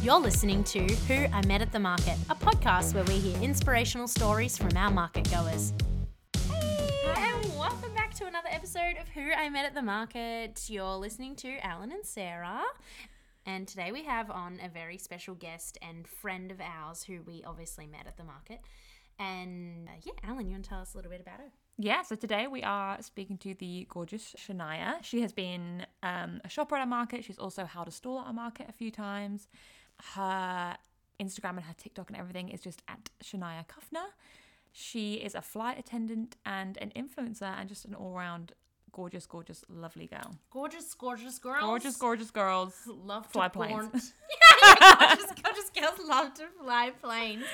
You're listening to Who I Met at the Market, a podcast where we hear inspirational stories from our market goers. Hey, and welcome back to another episode of Who I Met at the Market. You're listening to Alan and Sarah. And today we have on a very special guest and friend of ours who we obviously met at the market. And uh, yeah, Alan, you want to tell us a little bit about her? Yeah, so today we are speaking to the gorgeous Shania. She has been um, a shopper at our market. She's also held a stall at our market a few times. Her Instagram and her TikTok and everything is just at Shania Kufner. She is a flight attendant and an influencer and just an all round gorgeous, gorgeous, lovely girl. Gorgeous, gorgeous girls. Gorgeous, gorgeous girls. Love to Fly planes. yeah, gorgeous, gorgeous girls love to fly planes.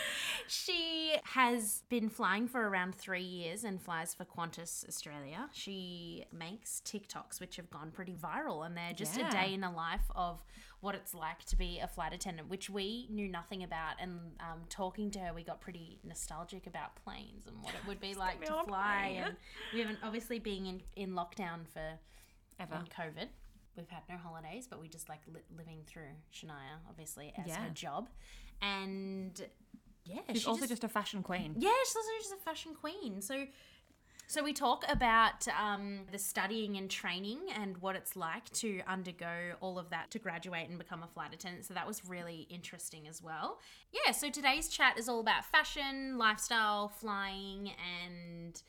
She has been flying for around three years and flies for Qantas Australia. She makes TikToks which have gone pretty viral, and they're just a day in the life of what it's like to be a flight attendant, which we knew nothing about. And um, talking to her, we got pretty nostalgic about planes and what it would be like to fly. And we haven't obviously being in, in lockdown for Ever. in COVID. We've had no holidays, but we just like li- living through Shania, obviously, as Yeah. her job. And yeah, She's she also just, a fashion queen. yeah, she's also just a fashion queen. So, so we talk about um, the studying and training and what it's like to undergo all of that to graduate and become a flight attendant. So that was really interesting as well. Yeah. So today's chat is all about fashion, lifestyle, flying, and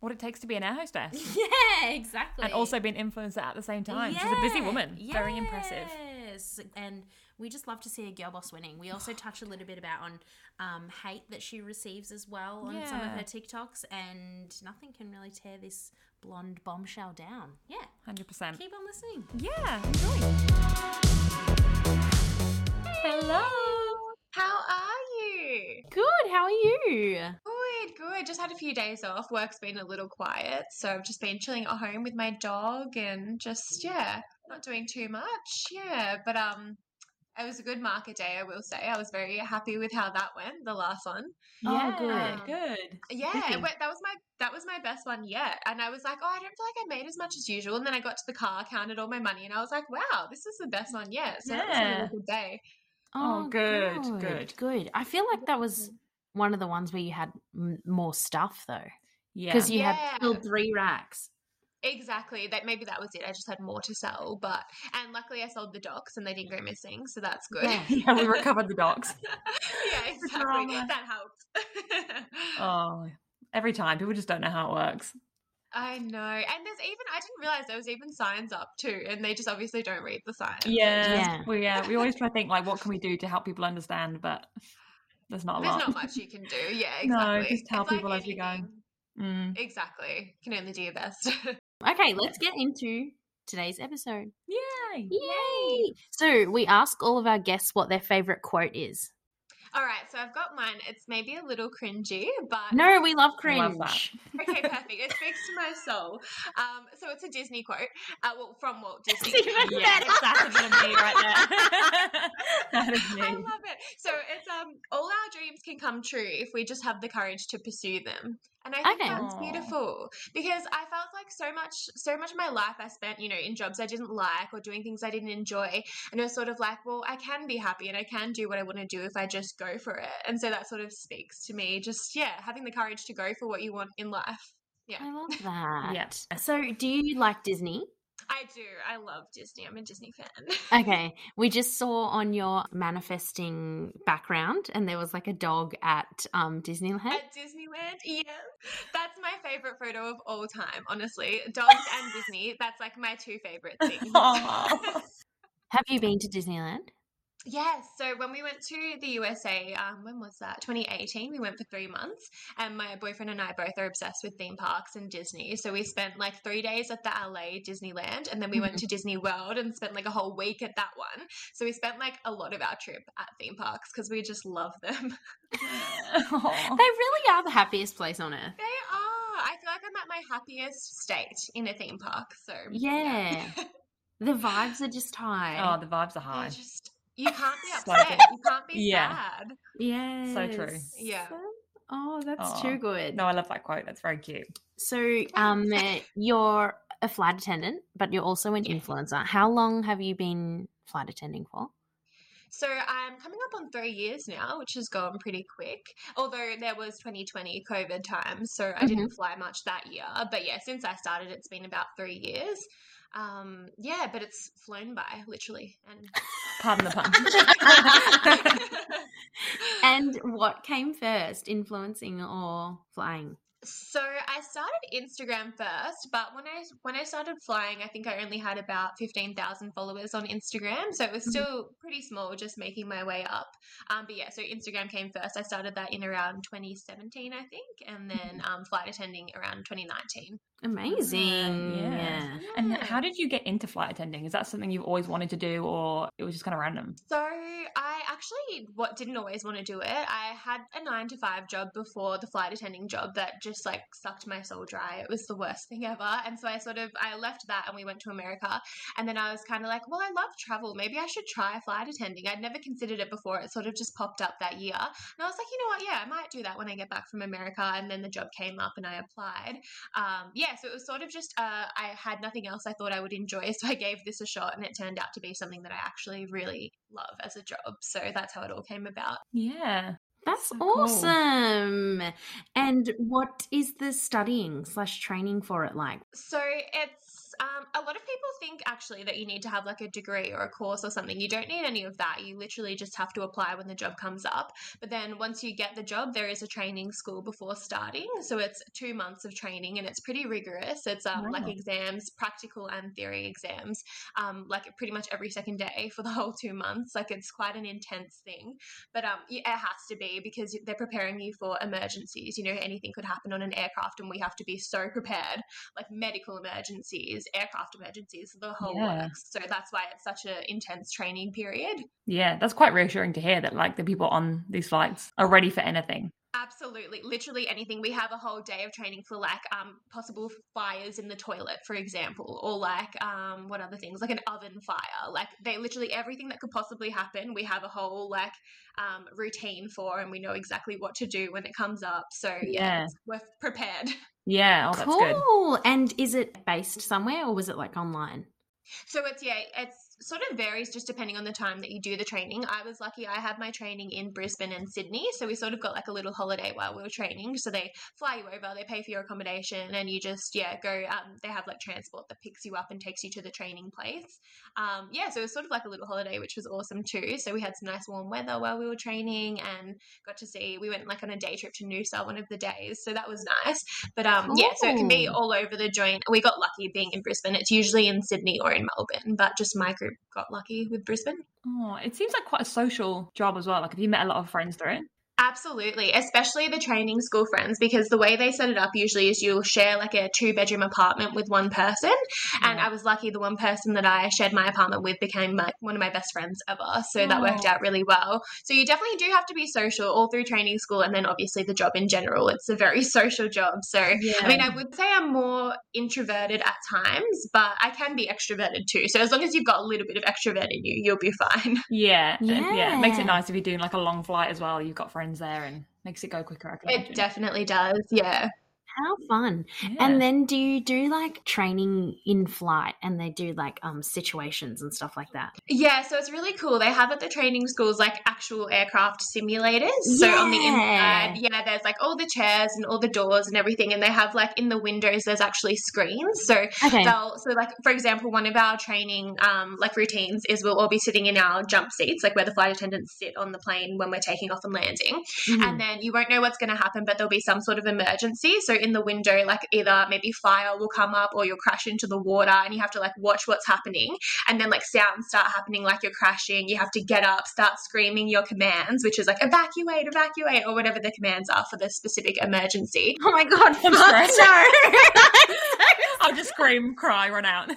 What it takes to be an air hostess. yeah, exactly. And also be an influencer at the same time. She's a busy Yeah, woman. Very impressive. Yes, and we just love to see a girl boss winning. We also touch a little bit about on um, hate that she receives as well on some of her TikToks, and nothing can really tear this blonde bombshell down. Yeah, 100%. keep on listening. Yeah, enjoy. Hello. How are you? Good. How are you? Good, good. Just had a few days off. Work's been a little quiet, so I've just been chilling at home with my dog and just yeah, not doing too much. Yeah, but um, it was a good market day. I will say. I was very happy with how that went. The last one. Oh, good. Um, good. Yeah, Busy. it went, that was my that was my best one yet. And I was like, oh, I don't feel like I made as much as usual. And then I got to the car, counted all my money, and I was like, wow, this is the best one yet. So that was a really good day. Oh, good, good. good. I feel like that was one of the ones where you had m- more stuff though, Yeah. because you Yeah. had filled three racks. Exactly. That maybe that was it. I just had more to sell, but and luckily I sold the docs and they didn't go missing, so that's good. Yeah. yeah, we recovered the dogs. yeah, exactly. That helped. Oh, every time. People just don't know how it works. I know. And there's even I didn't realize there was even signs up too, and they just obviously don't read the signs. Yeah. Yeah. We, yeah, we always try to think, like, what can we do to help people understand? But there's not a lot. There's lot. not much you can do. Yeah, No, exactly. just tell It's like people as we go. Mm. Exactly. You can only do your best. Okay, let's get into today's episode. Yay. Yay! So we ask all of our guests what their favorite quote is. All right, so I've got mine. It's maybe a little cringy, but No, we love I cringe. love that. okay, perfect. It speaks to my soul. Um, so it's a Disney quote. Uh, well, from Walt Disney. even Yeah, better. that's a bit of me right there. that is me. I love it. So it's um all our dreams can come true if we just have the courage to pursue them. And I think Okay. that's beautiful because I felt like so much so much of my life I spent, you know, in jobs I didn't like or doing things I didn't enjoy. And it was sort of like, well, I can be happy and I can do what I want to do if I just go for it. And so that sort of speaks to me. Just yeah, having the courage to go for what you want in life. Yeah. I love that. Yeah. So, do you like Disney? I do. I love Disney. I'm a Disney fan. Okay, we just saw on your manifesting background, and there was like a dog at um, Disneyland. At Disneyland, yeah. That's my favorite photo of all time, honestly. Dogs and Disney, that's like my two favorite things. Have you been to Disneyland? Yes, so when we went to the USA, um, when was that? 2018, we went for three months, and my boyfriend and I both are obsessed with theme parks and Disney. So we spent like three days at the LA Disneyland, and then we went to Disney World and spent like a whole week at that one. So we spent like a lot of our trip at theme parks because we just love them. Aw. They really are the happiest place on earth. They are. I feel like I'm at my happiest state in a theme park. So Yeah. The vibes are just high. Oh, the vibes are You high. Just you can't be So upset. good. you can't be Yeah. sad. yeah. So true. Yeah. Oh, that's Aw. too good. No, I love that quote. That's very cute. So, um, you're a flight attendant, but you're also an influencer. How long have you been flight attending for? So I'm coming up on three years now, which has gone pretty quick. Although there was 2020 COVID times, so I didn't fly much that year. But yeah, since I started, it's been about three years. Um, yeah, but it's flown by literally. And Pardon the pun. And what came first, influencing or flying? So I started Instagram first, but when I when I started flying, I think I only had about fifteen thousand followers on Instagram, so it was still pretty small, just making my way up. Um, but yeah, so Instagram came first. I started that in around 2017, I think, and then um, flight attending around 2019. Amazing. yeah. yeah. And how did you get into flight attending? Is that something you've always wanted to do, or it was just kind of random? So I actually what didn't always want to do it. I had a nine to five job before the flight attending job that just like sucked my soul dry. It was the worst thing ever. And so I sort of I left that and we went to America. And then I was kind of like, well, I love travel. Maybe I should try flight attending. I'd never considered it before. It sort of just popped up that year. And I was like, you know what? Yeah, I might do that when I get back from America. And then the job came up and I applied. Um, yeah, so it was sort of just uh, I had nothing else I thought I would enjoy, so I gave this a shot, and it turned out to be something that I actually really love as a job. So that's how it all came about. Yeah. That's So cool. awesome. And what is the studying slash training for it like? So it's um, a lot of people think actually that you need to have like a degree or a course or something. You don't need any of that. You literally just have to apply when the job comes up. But then once you get the job, there is a training school before starting. So it's two months of training and it's pretty rigorous. It's um, like exams, practical and theory exams, um, like pretty much every second day for the whole two months. Like it's quite an intense thing. But um, it has to be because they're preparing you for emergencies. You know, anything could happen on an aircraft and we have to be so prepared like medical emergencies, aircraft emergencies, the whole Yeah. works. So that's why it's such an intense training period. Yeah, that's quite reassuring to hear that like the people on these flights are ready for anything. Absolutely, literally anything. We have a whole day of training for like um possible fires in the toilet, for example, or like um what other things like an oven fire. Like they literally everything that could possibly happen. We have a whole like um routine for, and we know exactly what to do when it comes up. So yeah, Yeah. we're prepared. Yeah, oh, that's good. cool. And is it based somewhere or was it like online? So it's yeah, it's sort of varies just depending on the time that you do the training. I was lucky I had my training in Brisbane and Sydney, so we sort of got like a little holiday while we were training. So they fly you over, they pay for your accommodation, and you just yeah go. Um, they have like transport that picks you up and takes you to the training place. Um, yeah, so it was sort of like a little holiday, which was awesome too. So we had some nice warm weather while we were training, and got to see. We went like on a day trip to Noosa one of the days, so that was nice. But um, yeah, so it can be all over the joint. We got lucky being in Brisbane. It's usually in Sydney or in Melbourne, but just my group got lucky with Brisbane. Oh, it seems like quite a social job as well. Like, have you met a lot of friends through it? Absolutely, especially the training school friends, because the way they set it up usually is you'll share like a two bedroom apartment with one person. And I was lucky the one person that I shared my apartment with became my, one of my best friends ever. So that worked Oh. out really well. So you definitely do have to be social all through training school and then obviously the job in general. It's a very social job. So I mean, I would say I'm more introverted at times, but I can be extroverted too. So as long as you've got a little bit of extrovert in you, you'll be fine. Yeah, uh, yeah. It makes it nice if you're doing like a long flight as well. You've got friends there and makes it go quicker. It imagine. definitely does. Yeah. How fun. Yeah. And then do you do like training in flight and they do like um situations and stuff like that? Yeah, so it's really cool. They have at the training schools like actual aircraft simulators. So on the Yeah. inside, yeah, there's like all the chairs and all the doors and everything, and they have like in the windows there's actually screens. So Okay. they'll so like for example, one of our training um like routines is we'll all be sitting in our jump seats, like where the flight attendants sit on the plane when we're taking off and landing. Mhm. and then you won't know what's going to happen, but there'll be some sort of emergency. So in the window, like either maybe fire will come up or you'll crash into the water, and you have to like watch what's happening. And then like sounds start happening, like you're crashing. You have to get up, start screaming your commands, which is like evacuate, evacuate, or whatever the commands are for the specific emergency. Oh my god, I'm no. I'll just scream, cry, run out.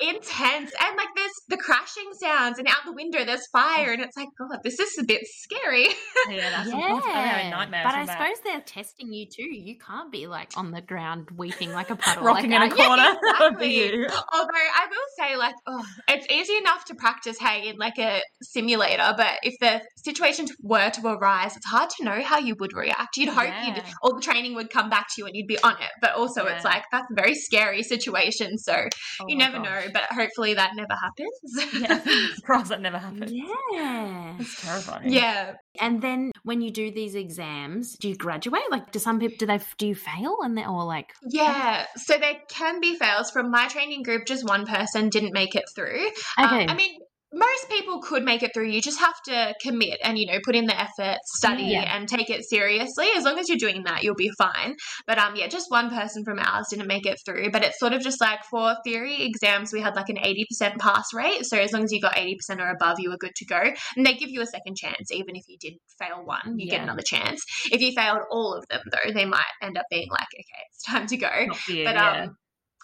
It's intense, and like there's the crashing sounds, and out the window there's fire, and it's like, God, this is a bit scary. yeah, that's yeah. a nightmare. but from I that. suppose they're testing you too. You can't be like on the ground weeping like a puddle, rocking like, in a yeah, corner. That would be exactly. you. Although I will say, like, oh, it's easy enough to practice, hey, in like a simulator, but if the situation were to arise, it's hard to know how you would react. You'd hope you'd, all the training would come back to you and you'd be on it, but also it's like that's a very scary situation, so Oh you my never know. But hopefully that never happens. Yeah, crossed that never happens. Yeah. It's terrifying. yeah. And then when you do these exams, do you graduate? Like, do some people do they do you fail and they're all like Yeah, so there can be fails. From my training group, just one person didn't make it through. Um, okay? I mean, most people could make it through. You just have to commit and, you know, put in the effort, study, Yeah. and take it seriously. As long as you're doing that, you'll be fine. But um, yeah, just one person from ours didn't make it through. But it's sort of just like for theory exams, we had like an 80% pass rate. So as long as you got 80% or above, you were good to go. And they give you a second chance, even if you did fail one, you get another chance. If you failed all of them, though, they might end up being like, okay, it's time to go. But um, yeah,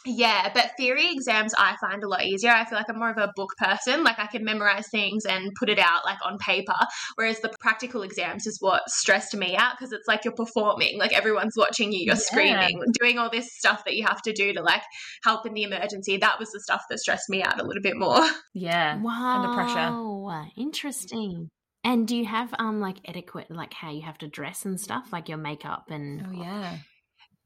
but theory exams I find a lot easier. I feel like I'm more of a book person. Like I can memorize things and put it out like on paper. Whereas the practical exams is what stressed me out because it's like you're performing, like everyone's watching you, you're Yeah. screaming, doing all this stuff that you have to do to like help in the emergency. That was the stuff that stressed me out a little bit more. yeah. wow, under pressure. Interesting. And do you have um like etiquette, like how you have to dress and stuff, like your makeup and Oh yeah.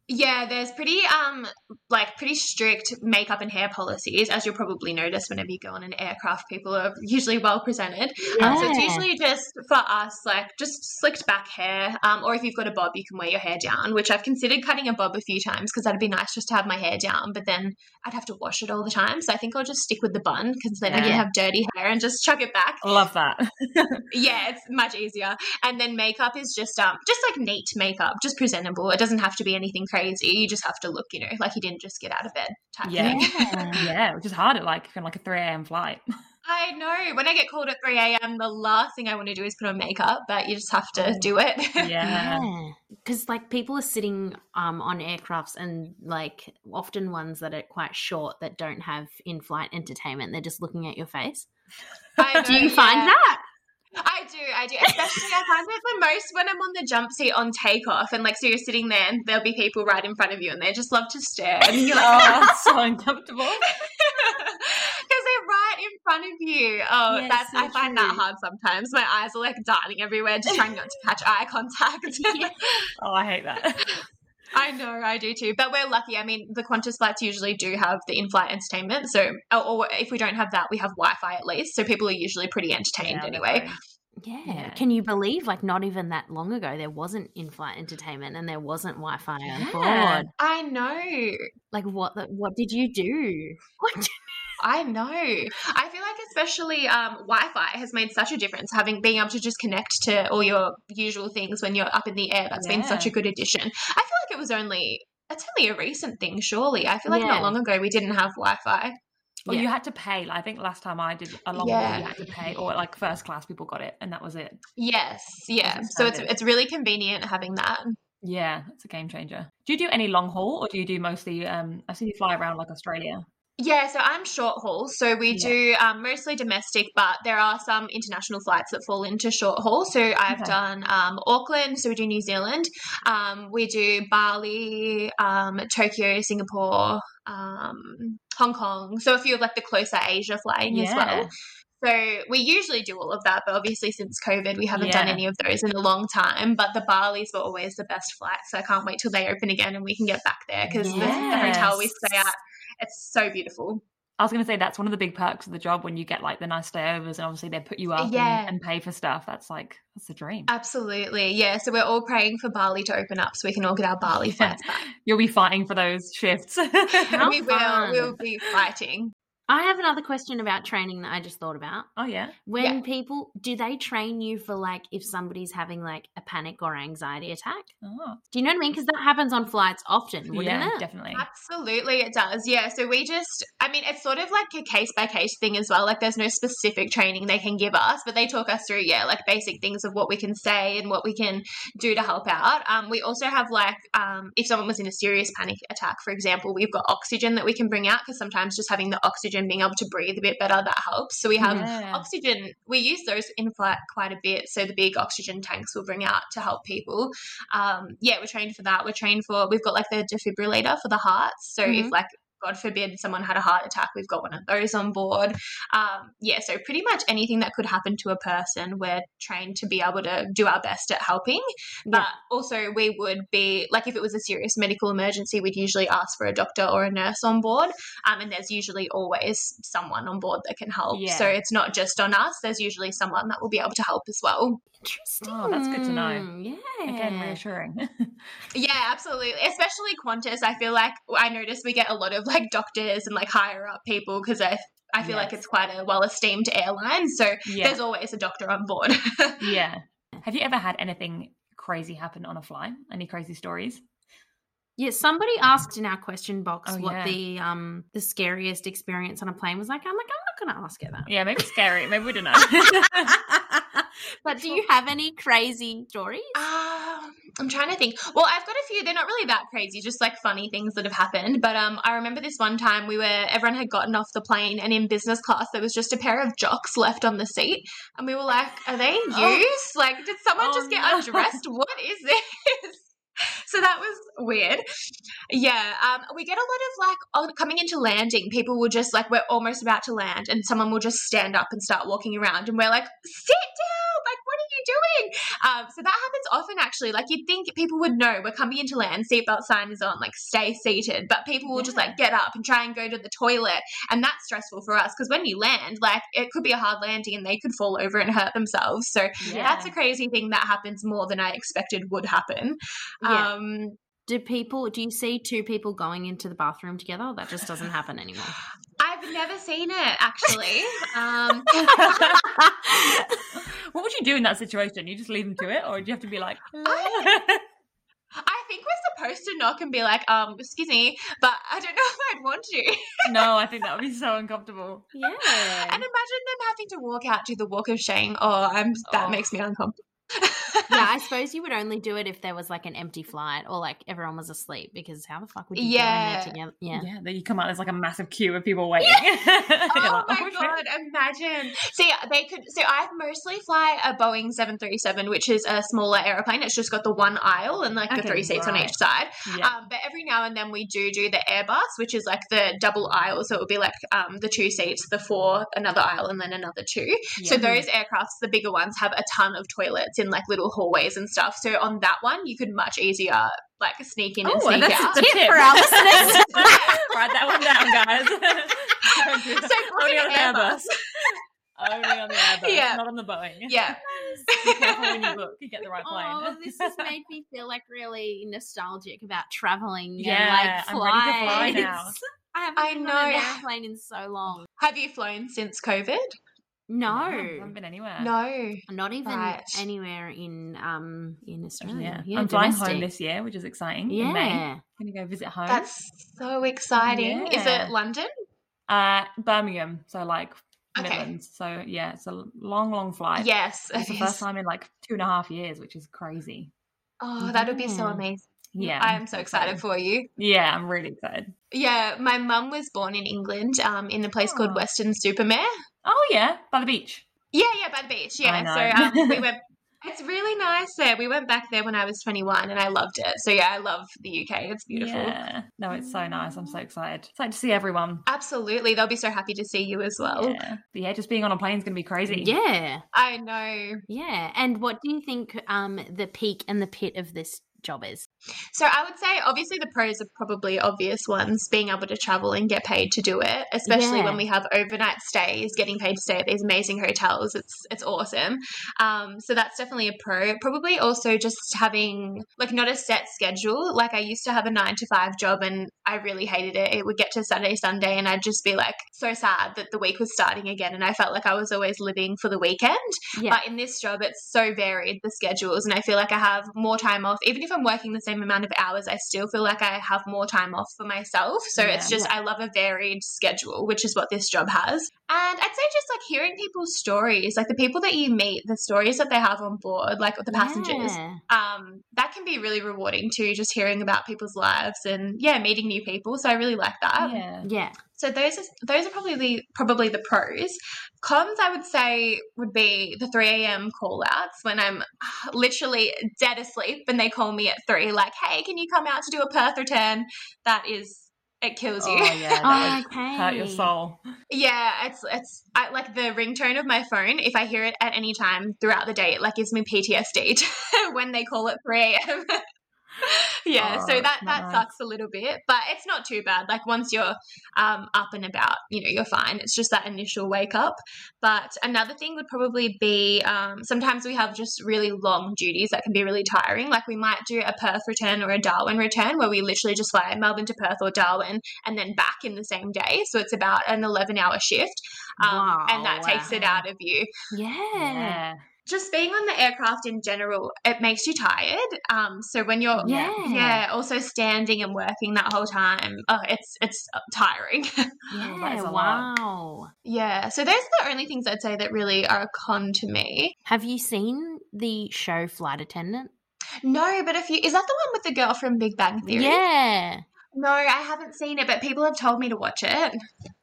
Yeah, there's pretty um like pretty strict makeup and hair policies, as you'll probably notice whenever you go on an aircraft. People are usually well presented. Um, so it's usually just for us, like just slicked back hair, um, or if you've got a bob, you can wear your hair down. Which I've considered cutting a bob a few times because that'd be nice just to have my hair down. But then I'd have to wash it all the time, so I think I'll just stick with the bun because then I can have dirty hair and just chuck it back. Love that. Yeah, it's much easier. And then makeup is just um just like neat makeup, just presentable. It doesn't have to be anything crazy. You just have to look, you know, like you didn't just get out of bed type Yeah. thing. Yeah. yeah, which is hard at like on like a three a.m. flight. I know. When I get called at three AM, the last thing I want to do is put on makeup, but you just have to do it. Yeah. Because like people are sitting um on aircrafts and like often ones that are quite short that don't have in-flight entertainment. They're just looking at your face. I Do know, you find that? I do, I do. Especially I find it the most when I'm on the jump seat on takeoff and like so you're sitting there and there'll be people right in front of you and they just love to stare and you're like oh, that's so uncomfortable. because they're right in front of you. Oh, Yeah, that's so I find that hard sometimes. My eyes are like darting everywhere, just trying not to catch eye contact. Oh, I hate that. I know, I do too. But we're lucky. I mean, the Qantas flights usually do have the in-flight entertainment. So, or, or if we don't have that, we have Wi-Fi at least. So people are usually pretty entertained Yeah, anyway. Yeah. Yeah. Can you believe like not even that long ago there wasn't in-flight entertainment and there wasn't Wi-Fi on Yeah. board. I know. Like what? The, what did you do? What? I know. I feel like especially um, Wi-Fi has made such a difference. Having being able to just connect to all your usual things when you're up in the air, that's been such a good addition. I feel like it was only it's only a recent thing, surely. I feel like Yeah. not long ago we didn't have Wi-Fi. Well, Yeah. you had to pay. Like, I think last time I did a long Yeah. haul, you had to pay, or like first class people got it, and that was it. Yes, yeah. Wasn't So it's it's really convenient having that. Yeah, it's a game changer. Do you do any long haul, or do you do mostly? Um, I've seen you fly around like Australia. Yeah, so I'm short haul. So we Yeah. do um, mostly domestic, but there are some international flights that fall into short haul. So I've Okay. done um, Auckland, so we do New Zealand. Um, we do Bali, um, Tokyo, Singapore, um, Hong Kong. So a few of like the closer Asia flying as well. So we usually do all of that, but obviously since COVID, we haven't done any of those in a long time. But the Balis were always the best flights, so I can't wait till they open again and we can get back there because the, the hotel we stay at, it's so beautiful. I was going to say that's one of the big perks of the job when you get like the nice stayovers, and obviously they put you up Yeah. and, and pay for stuff. That's like that's the dream. Absolutely, yeah. So we're all praying for Bali to open up so we can all get our Bali Yeah. flights back. You'll be fighting for those shifts. We will. We'll be fighting. I have another question about training that I just thought about. oh yeah, When Yeah. people do they train you for like if somebody's having like a panic or anxiety attack? oh, Do you know what I mean? Because that happens on flights often, wouldn't yeah, it? definitely. Absolutely, it does. Yeah. So we just, I mean, it's sort of like a case by case thing as well. Like there's no specific training they can give us, but they talk us through, yeah, like basic things of what we can say and what we can do to help out. Um, we also have like, um, if someone was in a serious panic attack, for example, we've got oxygen that we can bring out because sometimes just having the oxygen, being able to breathe a bit better, that helps. So we have Yeah. oxygen we use those in flight quite a bit so the big oxygen tanks we'll bring out to help people um, yeah we're trained for that we're trained for we've got like the defibrillator for the heart so Mhm. if like God forbid someone had a heart attack, we've got one of those on board. Um, yeah, so pretty much anything that could happen to a person, we're trained to be able to do our best at helping. But Yeah. also, we would be like if it was a serious medical emergency, we'd usually ask for a doctor or a nurse on board. Um, and there's usually always someone on board that can help. Yeah. So it's not just on us, there's usually someone that will be able to help as well. Interesting. Oh, that's good to know. Yeah. Again, reassuring. Yeah, absolutely. Especially Qantas. I feel like I notice we get a lot of like doctors and like higher up people because I I feel like it's quite a well esteemed airline. So yeah. there's always a doctor on board. yeah. Have you ever had anything crazy happen on a flight? Any crazy stories? Yeah, somebody asked in our question box Oh, what yeah. the um the scariest experience on a plane was like. I'm like, I'm not gonna ask her that. Yeah, maybe scary. Maybe we don't know. but do you have any crazy stories? Um, I'm trying to think. Well, I've got a few. They're not really that crazy, just like funny things that have happened. But um, I remember this one time we were everyone had gotten off the plane, and in business class there was just a pair of jocks left on the seat, and we were like, "Are they used? Oh. Like, did someone Oh, just get no. undressed? What is this?" So that was weird. Yeah, um, we get a lot of like on, coming into landing. People will just like we're almost about to land, and someone will just stand up and start walking around, and we're like, "Sit down! Like, what are you doing?" Um, so that happens often, actually. Like you'd think people would know we're coming into land, seatbelt sign is on, like stay seated, but people will just like get up and try and go to the toilet, and that's stressful for us because when you land, like it could be a hard landing and they could fall over and hurt themselves. So that's a crazy thing that happens more than I expected would happen. Yeah. Um, do people do you see two people going into the bathroom together? That just doesn't happen anymore. I've never seen it actually. um, what would you do in that situation? You just leave them to it, or do you have to be like, I- I think we're supposed to knock and be like, um, excuse me, but I don't know if I'd want to. no? I think that would be so uncomfortable. yeah. And imagine them having to walk out, to the walk of shame. Oh, I'm that Oh. makes me uncomfortable. Yeah, I suppose you would only do it if there was like an empty flight or like everyone was asleep because how the fuck would you Yeah. go in there together? Yeah. Yeah, then you come out. There's like a massive queue of people waiting. You're Oh like, my shit." god, imagine. See, they could so I mostly fly a Boeing 737, which is a smaller aeroplane. It's just got the one aisle and like the three seats on each side. Yeah. Um, but every now and then we do do the Airbus, which is like the double aisle. So it would be like um, the two seats, the four, another aisle, and then another two. So those aircrafts, the bigger ones, have a ton of toilets in like little hallways and stuff. So on that one, you could much easier like sneak in and Oh, sneak that's out. a Tip tip. for our listeners. Write that one down, guys. Don't. So Only on the Airbus. Airbus. Only on the Airbus, Yeah. not on the Boeing. Yeah. Be careful when you book. You get the right plane. Oh, this has made me feel like really nostalgic about traveling Yeah, and like I'm ready to fly now. I haven't I been on an know. airplane in so long. Have you flown since COVID? No, I haven't been anywhere. No. not even Right. anywhere in um in Australia. Yeah. I'm flying home this year, which is exciting. In May. Yeah, Gonna go visit home. That's so exciting. Is it London? uh Birmingham, so like Okay. Midlands. So yeah, it's a long, long flight. Yes. It's it the first time in like two and a half years, which is crazy. Oh, that would be so amazing. Yeah. I am so excited for you. Yeah, I'm really excited. Yeah, my mum was born in England, um, in a place called Oh. Weston-super-Mare. Oh yeah, by the beach. Yeah, yeah, by the beach. I Yeah. know. So um, we went. It's really nice there. We went back there when I was 21 and I loved it. So yeah, I love the UK. It's beautiful. Yeah. No, it's so nice. I'm so excited. Excited to see everyone. Absolutely. They'll be so happy to see you as well. Yeah. But yeah, just being on a plane is gonna be crazy. yeah, I know. yeah. And what do you think um the peak and the pit of this job is? So I would say obviously the pros are probably obvious ones, being able to travel and get paid to do it, especially Yeah. when we have overnight stays, getting paid to stay at these amazing hotels. It's it's awesome. Um, so that's definitely a pro. Probably also just having like not a set schedule. Like I used to have a nine to five job and I really hated it. It would get to Saturday, Sunday and I'd just be like so sad that the week was starting again and I felt like I was always living for the weekend. Yeah, But in this job, it's so varied, the schedules, and I feel like I have more time off. Even if I'm working the same amount of hours, I still feel like I have more time off for myself. So it's Yeah. just, I love a varied schedule, which is what this job has. And I'd say just like hearing people's stories, like the people that you meet, the stories that they have on board, like the passengers. Yeah. Um, that can be really rewarding too, just hearing about people's lives and yeah, meeting new people. So I really like that. Yeah. Yeah. So those are those are probably the probably the pros. Cons I would say would be the 3 a.m. call outs when I'm literally dead asleep and they call me at three, like, hey, can you come out to do a Perth return? That is it kills you. Oh yeah, that would oh, okay. hurt your soul. Yeah, it's it's I, like the ringtone of my phone. If I hear it at any time throughout the day, it like gives me PTSD when they call it 3 a.m. yeah, Oh, so that that nice. sucks a little bit, but it's not too bad. Like once you're um, up and about, you know, you're fine. It's just that initial wake up. But another thing would probably be um, sometimes we have just really long duties that can be really tiring. Like we might do a Perth return or a Darwin return where we literally just fly Melbourne to Perth or Darwin and then back in the same day. So it's about an 11 hour shift. Um, and that Wow, takes it out of you Yeah. Yeah. Just being on the aircraft in general, it makes you tired. Um, so when you're Yeah. yeah, also standing and working that whole time, oh, it's it's tiring. That is Yeah. a lot. Wow. yeah, so those are the only things I'd say that really are a con to me. Have you seen the show Flight Attendant? No, but if you is that the one with the girl from Big Bang Theory? Yeah. No, I haven't seen it, but people have told me to watch it.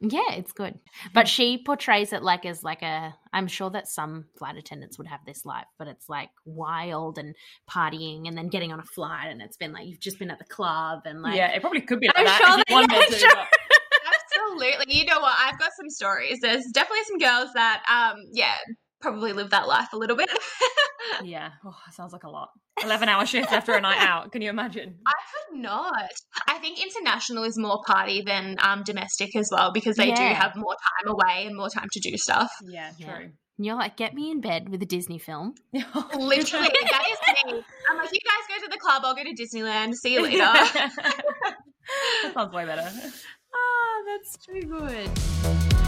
Yeah, it's good. But she portrays it like as like a I'm sure that some flight attendants would have this life, but it's like wild and partying and then getting on a flight and it's been like you've just been at the club and like yeah, it probably could be like I'm that. sure that- wanted yeah, to, sure. but- Absolutely. You know what? I've got some stories. There's definitely some girls that um yeah, probably live that life a little bit. Yeah. Oh, sounds like a lot. 11 hour shift after a night out. Can you imagine? I could not. I think international is more party than um, domestic as well because they do have more time away and more time to do stuff. Yeah, Yeah. true. you're like get me in bed with a Disney film. Literally, that is me. I'm like, you guys go to the club, I'll go to Disneyland. See you later. that sounds way better. Oh, that's too good.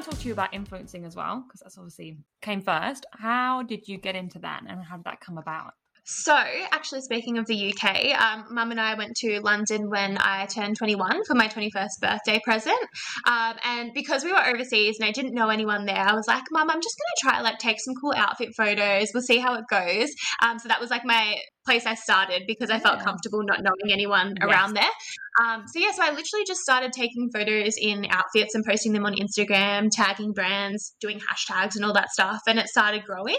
Want to talk to you about influencing as well, because that's obviously came first. How did you get into that and how did that come about? So, actually, speaking of the UK, um, Mum and I went to London when I turned 21 for my 21st birthday present. Um, and because we were overseas and I didn't know anyone there, I was like, Mum, I'm just going to try like take some cool outfit photos. We'll see how it goes. Um, so that was like my place I started because I felt Yeah. comfortable not knowing anyone Yes. around there. Um, so yeah, so I literally just started taking photos in outfits and posting them on Instagram, tagging brands, doing hashtags and all that stuff, and it started growing.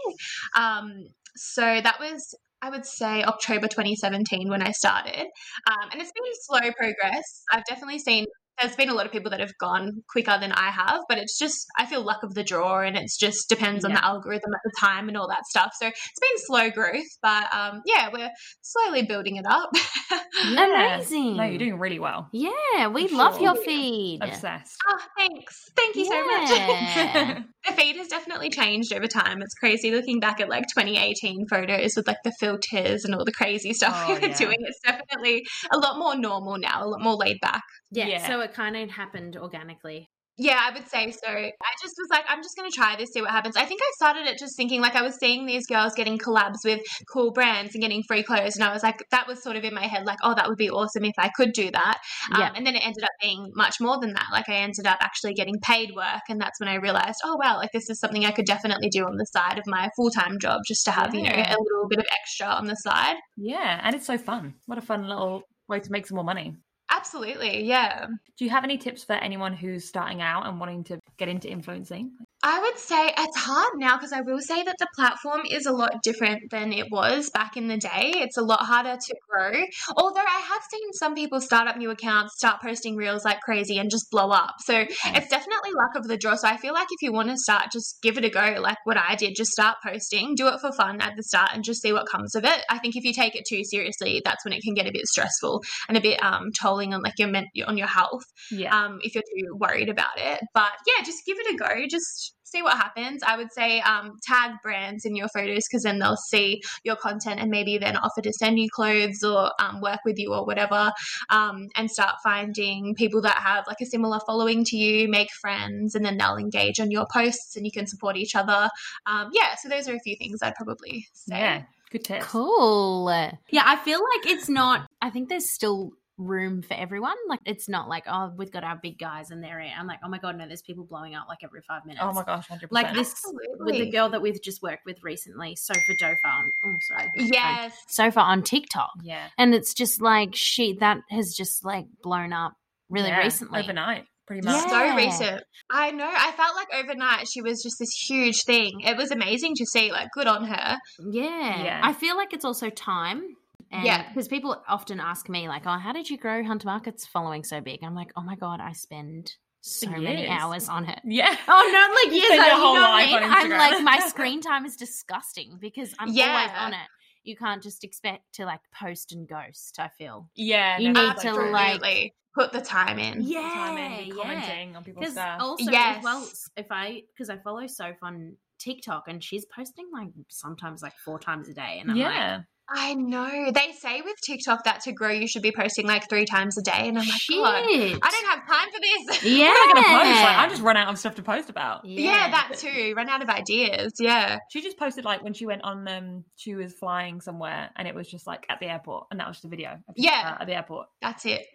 Um, so that was I would say October 2017 when I started. Um, and it's been slow progress. I've definitely seen there's been a lot of people that have gone quicker than I have, but it's just I feel luck of the draw, and it's just depends on the algorithm at the time and all that stuff. So it's been slow growth, but um, yeah, we're slowly building it up. Amazing. No, you're doing really well. Yeah, we For love sure. your feed. Obsessed. oh, thanks, thank you so much. The feed has definitely changed over time. It's crazy looking back at like 2018 photos with like the filters and all the crazy stuff Oh, we were yeah. doing. It's definitely a lot more normal now, a lot more laid back. yeah, Yeah. So it kind of happened organically. Yeah, I would say so. I just was like, I'm just going to try this, see what happens. I think I started it just thinking like I was seeing these girls getting collabs with cool brands and getting free clothes. And I was like, that was sort of in my head, like, oh, that would be awesome if I could do that. Um, and then it ended up being much more than that. Like I ended up actually getting paid work. And that's when I realized, oh, wow, like this is something I could definitely do on the side of my full time job just to have, you know, a little bit of extra on the side. Yeah, and it's so fun. What a fun little way to make some more money. Absolutely. Yeah. Do you have any tips for anyone who's starting out and wanting to get into influencing? I would say it's hard now because I will say that the platform is a lot different than it was back in the day. It's a lot harder to grow. Although I have seen some people start up new accounts, start posting reels like crazy and just blow up. So it's definitely luck of the draw. So I feel like if you want to start, just give it a go. Like what I did, just start posting, do it for fun at the start and just see what comes of it. I think if you take it too seriously, that's when it can get a bit stressful and a bit um tolling on like your men- on your health Yeah. um, if you're too worried about it. But yeah, just give it a go. Just see what happens. I would say um, tag brands in your photos because then they'll see your content and maybe then offer to send you clothes or um, work with you or whatever. Um, and start finding people that have like a similar following to you, make friends, and then they'll engage on your posts and you can support each other. Um, yeah, so those are a few things I'd probably say. yeah. Good tips. Cool. Yeah, I feel like it's not. I think there's still room for everyone. Like it's not like oh we've got our big guys and they're in. I'm like oh my god no, there's people blowing up like every five minutes. Oh my gosh, 100%. Like this with the girl that we've just worked with recently, Sofa Jofa. On, oh sorry, Yes. Sofa on TikTok, Yeah. and it's just like she that has just like blown up really Yeah, recently. Overnight, pretty much. Yeah. so recent. I know. I felt like overnight she was just this huge thing. It was amazing to see. Like, good on her. Yeah. Yeah. I feel like it's also time. And Yeah. because people often ask me, like, oh, how did you grow Hunter Market's following so big? I'm like, oh my God, I spend so many hours on it. Yeah. Oh, not like years. like, you whole know what I mean? I'm like, my screen time is disgusting because I'm always Yeah. on it. You can't just expect to like post and ghost, I feel. Yeah. You no, need to, like- put the time in. Yeah, time in, commenting on people's stuff. also, as well, if I because I follow Soph on TikTok and she's posting like sometimes like four times a day, and I'm like, yeah. I know. They say with TikTok that to grow you should be posting like three times a day. And I'm like, shit. God, I don't have time for this. Yeah, What am I gonna post? Like, I just run out of stuff to post about. Yeah, that too. Run out of ideas. Yeah. She just posted like when she went on um she was flying somewhere and it was just like at the airport and that was just a video. Yeah. at the airport. That's it.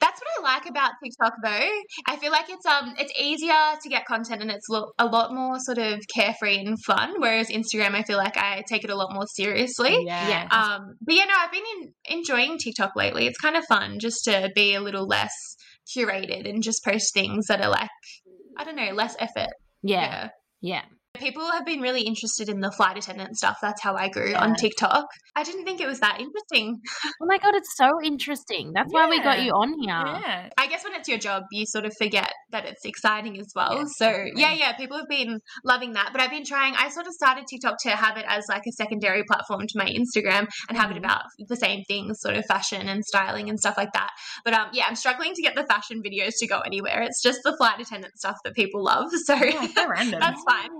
That's what I like about TikTok though. I feel like it's um it's easier to get content and it's lo- a lot more sort of carefree and fun. Whereas Instagram, I feel like I take it a lot more seriously. Yeah. Um, but yeah, no, I've been in, enjoying TikTok lately. It's kind of fun just to be a little less curated and just post things that are like I don't know, less effort. yeah, yeah. People have been really interested in the flight attendant stuff. That's how I grew on TikTok. I didn't think it was that interesting. Oh my god, it's so interesting. That's why we got you on here. Yeah. I guess when it's your job, you sort of forget that it's exciting as well. Yeah, so definitely. yeah, yeah, people have been loving that. But I've been trying. I sort of started TikTok to have it as like a secondary platform to my Instagram and have it Mhm. about the same things, sort of fashion and styling and stuff like that. But um, yeah, I'm struggling to get the fashion videos to go anywhere. It's just the flight attendant stuff that people love. So Yeah. That's fine.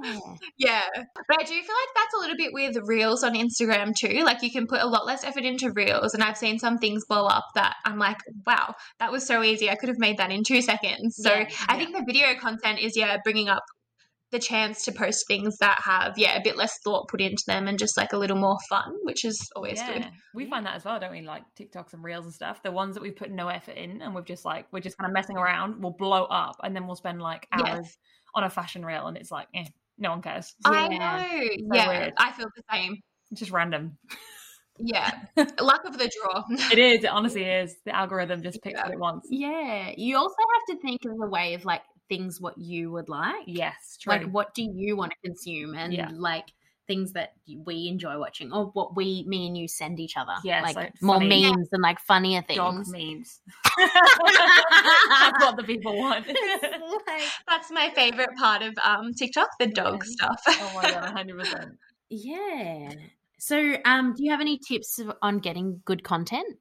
Yeah. yeah, but I do feel like that's a little bit with reels on Instagram too. Like you can put a lot less effort into reels, and I've seen some things blow up that I'm like, wow, that was so easy. I could have made that in two seconds. So Yeah, I yeah. think the video content is yeah bringing up the chance to post things that have yeah a bit less thought put into them and just like a little more fun, which is always good. We find that as well, don't we? Like TikToks and Reels and stuff. The ones that we've put no effort in and we've just like we're just kind of messing around will blow up and then we'll spend like Yes. hours on a fashion reel and it's like, eh, no one cares. I know. yeah, weird. I feel the same. It's just random. Yeah, luck of the draw. It is. It honestly is. The algorithm just picks Yeah. what it wants. Yeah. You also have to think of the way of like things what you would like. Yes, true. Like what do you want to consume and Yeah. like things that we enjoy watching or what we me and you send each other. Yeah, Like, like more funny- memes and like funnier things. Dog things. memes. That's what the people want. That's my favorite part of um TikTok, the dog Yeah. stuff. oh my god, hundred percent. yeah. So um do you have any tips on getting good content?